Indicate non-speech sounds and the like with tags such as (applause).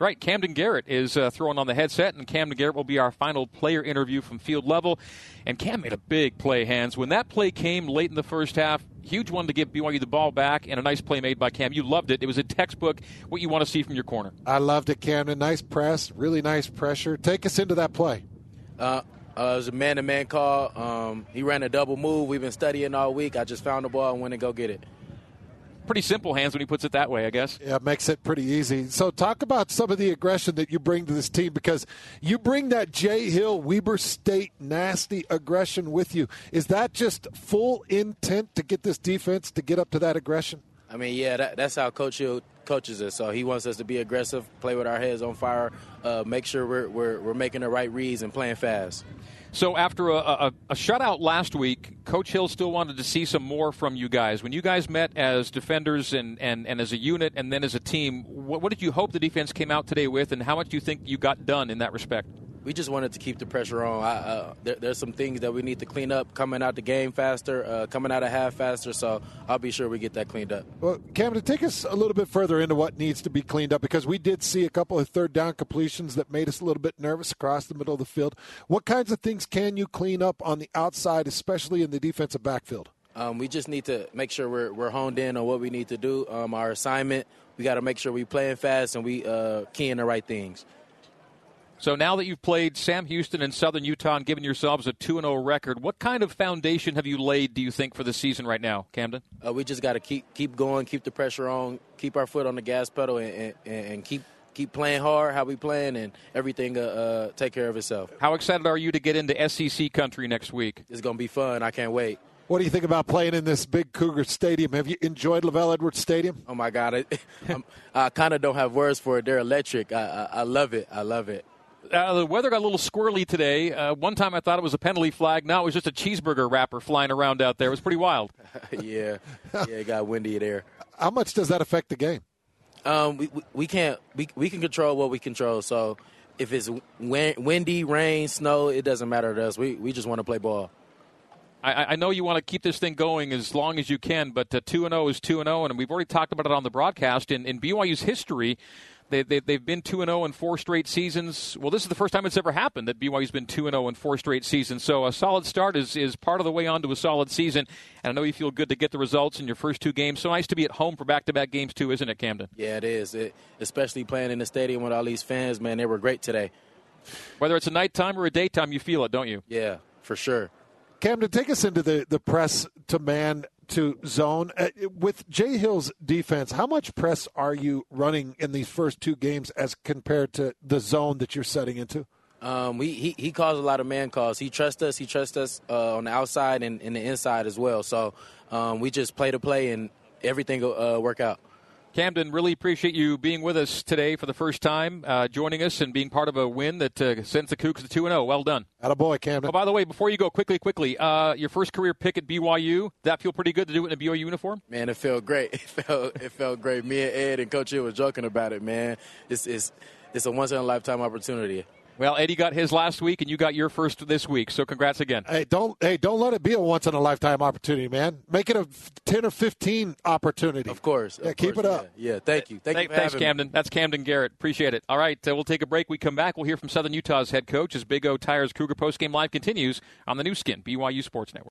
Right, Kamden Garrett is uh, throwing on the headset, and Kamden Garrett will be our final player interview from field level. And Cam made a big play, hands. When that play came late in the first half, huge one to give BYU the ball back, and a nice play made by Cam. You loved it. It was a textbook what you want to see from your corner. I loved it, Kamden. Nice press, really nice pressure. Take us into that play. Uh, uh, it was a man-to-man call. Um, he ran a double move. We've been studying all week. I just found the ball and went and go get it pretty simple hands when he puts it that way, I guess. Yeah, it makes it pretty easy. So talk about some of the aggression that you bring to this team because you bring that Jay Hill, Weber State nasty aggression with you. Is that just full intent to get this defense to get up to that aggression? I mean, yeah, that, that's how Coach Hill coaches us. So he wants us to be aggressive, play with our heads on fire, uh, make sure we're, we're, we're making the right reads and playing fast. So after a, a, a, shutout last week, Coach Hill still wanted to see some more from you guys. When you guys met as defenders and, and, and as a unit and then as a team, what, what did you hope the defense came out today with, and how much do you think you got done in that respect? We just wanted to keep the pressure on. I, uh, there, there's some things that we need to clean up coming out the game faster, uh, coming out of half faster. So I'll be sure we get that cleaned up. Well, Kamden, take us a little bit further into what needs to be cleaned up because we did see a couple of third down completions that made us a little bit nervous across the middle of the field. What kinds of things can you clean up on the outside, especially in the defensive backfield? Um, we just need to make sure we're, we're honed in on what we need to do. Um, our assignment, we got to make sure we playing fast and we uh, keying the right things. So now that you've played Sam Houston and Southern Utah and given yourselves a 2 0 record, what kind of foundation have you laid, do you think, for the season right now, Kamden? Uh, we just got to keep keep going, keep the pressure on, keep our foot on the gas pedal, and, and, and keep keep playing hard, how we playing, and everything uh, uh, take care of itself. How excited are you to get into SEC country next week? It's going to be fun. I can't wait. What do you think about playing in this big Cougar stadium? Have you enjoyed LaVell Edwards Stadium? Oh my God, (laughs) I, I kind of don't have words for it. They're electric. I, I, I love it. I love it uh, the weather got a little squirrely today. Uh, one time I thought it was a penalty flag. Now it was just a cheeseburger wrapper flying around out there. It was pretty wild. (laughs) yeah, yeah, it got windy there. How much does that affect the game? Um, we, we, we can't we, we can control what we control. So if it's windy, rain, snow, it doesn't matter to us. We we just want to play ball. I, I, know you want to keep this thing going as long as you can, but uh, two and zero oh is two and zero, and we've already talked about it on the broadcast. In, in BYU's history, they, they, they've been 2 0 in four straight seasons. Well, this is the first time it's ever happened that BYU's been 2 0 in four straight seasons. So a solid start is, is part of the way onto a solid season. And I know you feel good to get the results in your first two games. So nice to be at home for back to back games, too, isn't it, Kamden? Yeah, it is. It, especially playing in the stadium with all these fans, man. They were great today. Whether it's a nighttime or a daytime, you feel it, don't you? Yeah, for sure. Kamden, take us into the, the press to man to zone. Uh, with Jay Hill's defense, how much press are you running in these first two games as compared to the zone that you're setting into? Um, we, he, he calls a lot of man calls. He trusts us. He trusts us uh, on the outside and, and, the inside as well. So um, we just play to play and everything will uh, work out. Kamden, really appreciate you being with us today for the first time, uh, joining us and being part of a win that uh, sends the Cougs to 2 0. Well done. Out a boy, Kamden. Oh, by the way, before you go, quickly, quickly, uh, your first career pick at BYU, that feel pretty good to do it in a BYU uniform? Man, it felt great. (laughs) It felt, it felt great. Me and Ed and Coach Hill were joking about it, man. It's, it's, it's a once in a lifetime opportunity. Well, Eddie got his last week, and you got your first this week. So, congrats again. Hey, don't hey, don't let it be a once in a lifetime opportunity, man. Make it a ten or fifteen opportunity. Of course. Of yeah, keep course, it up. Yeah, yeah, thank you. Thank, Thank you. thanks, Kamden. Me. That's Kamden Garrett. Appreciate it. All right, uh, we'll take a break. We come back. We'll hear from Southern Utah's head coach as Big O Tires Cougar postgame live continues on the Nu Skin BYU Sports Network.